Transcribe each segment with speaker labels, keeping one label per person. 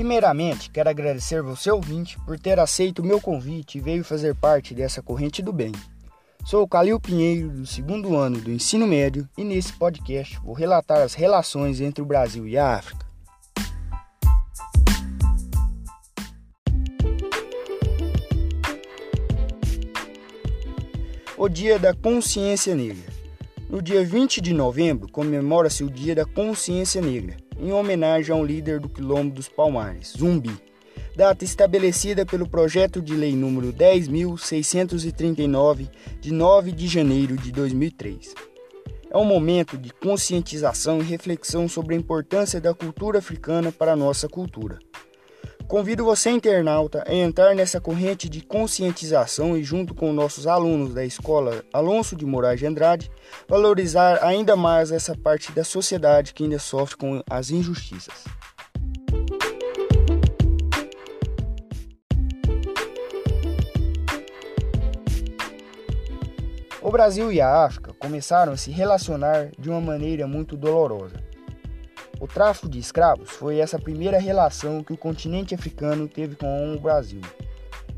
Speaker 1: Primeiramente, quero agradecer você ouvinte por ter aceito o meu convite e veio fazer parte dessa corrente do bem. Sou o Calil Pinheiro, do segundo ano do ensino médio, e nesse podcast vou relatar as relações entre o Brasil e a África. O Dia da Consciência Negra. No dia 20 de novembro comemora-se o Dia da Consciência Negra, em homenagem ao líder do Quilombo dos Palmares, Zumbi data estabelecida pelo projeto de lei número 10.639, de 9 de janeiro de 2003. É um momento de conscientização e reflexão sobre a importância da cultura africana para a nossa cultura. Convido você, internauta, a entrar nessa corrente de conscientização e, junto com nossos alunos da escola Alonso de Moraes de Andrade, valorizar ainda mais essa parte da sociedade que ainda sofre com as injustiças. O Brasil e a África começaram a se relacionar de uma maneira muito dolorosa. O tráfico de escravos foi essa primeira relação que o continente africano teve com o Brasil.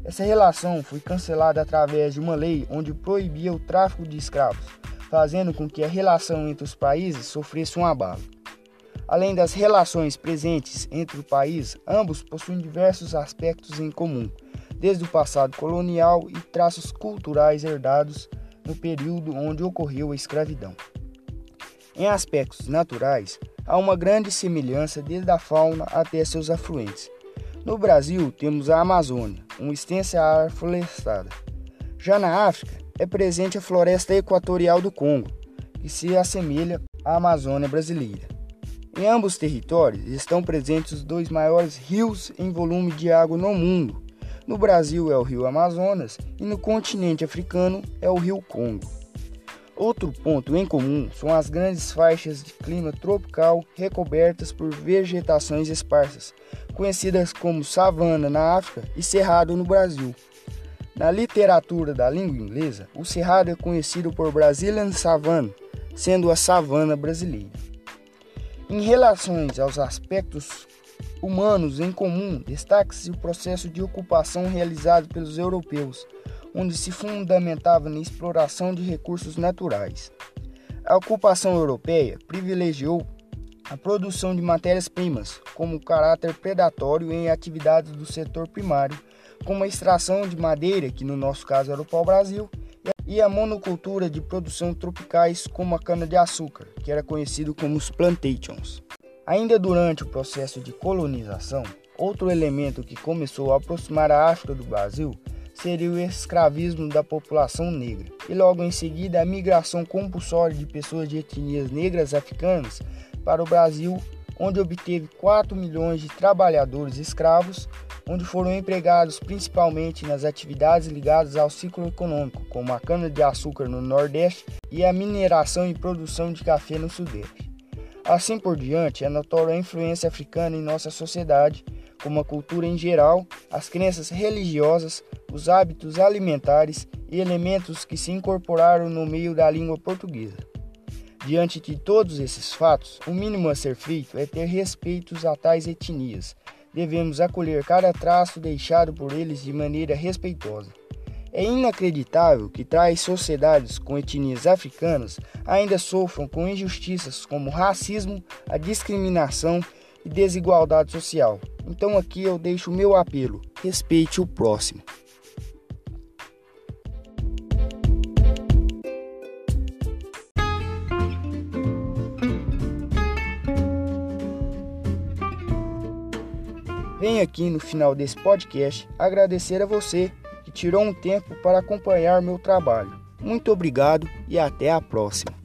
Speaker 1: Essa relação foi cancelada através de uma lei onde proibia o tráfico de escravos, fazendo com que a relação entre os países sofresse um abalo. Além das relações presentes entre o país, ambos possuem diversos aspectos em comum, desde o passado colonial e traços culturais herdados no período onde ocorreu a escravidão. Em aspectos naturais, há uma grande semelhança desde a fauna até seus afluentes. No Brasil, temos a Amazônia, uma extensa área florestada. Já na África, é presente a floresta equatorial do Congo, que se assemelha à Amazônia brasileira. Em ambos territórios estão presentes os dois maiores rios em volume de água no mundo, no Brasil é o rio Amazonas e no continente africano é o rio Congo. Outro ponto em comum são as grandes faixas de clima tropical recobertas por vegetações esparsas, conhecidas como savana na África e cerrado no Brasil. Na literatura da língua inglesa, o cerrado é conhecido por Brazilian Savanna, sendo a savana brasileira. Em relação aos aspectos humanos em comum, destaca-se o processo de ocupação realizado pelos europeus, onde se fundamentava na exploração de recursos naturais. A ocupação europeia privilegiou a produção de matérias-primas, como caráter predatório em atividades do setor primário, como a extração de madeira, que no nosso caso era o pau-brasil, e a monocultura de produção tropicais, como a cana-de-açúcar, que era conhecido como os plantations. Ainda durante o processo de colonização, outro elemento que começou a aproximar a África do Brasil seria o escravismo da população negra, e logo em seguida a migração compulsória de pessoas de etnias negras africanas para o Brasil, onde obteve 4 milhões de trabalhadores escravos, onde foram empregados principalmente nas atividades ligadas ao ciclo econômico, como a cana-de-açúcar no Nordeste e a mineração e produção de café no Sudeste. Assim por diante, é notória a influência africana em nossa sociedade, como a cultura em geral, as crenças religiosas, os hábitos alimentares e elementos que se incorporaram no meio da língua portuguesa. Diante de todos esses fatos, o mínimo a ser feito é ter respeito a tais etnias. Devemos acolher cada traço deixado por eles de maneira respeitosa. É inacreditável que tais sociedades com etnias africanas ainda sofram com injustiças como racismo, a discriminação e desigualdade social. Então aqui eu deixo o meu apelo: respeite o próximo. Venho aqui no final desse podcast agradecer a você tirou um tempo para acompanhar meu trabalho. Muito obrigado e até a próxima.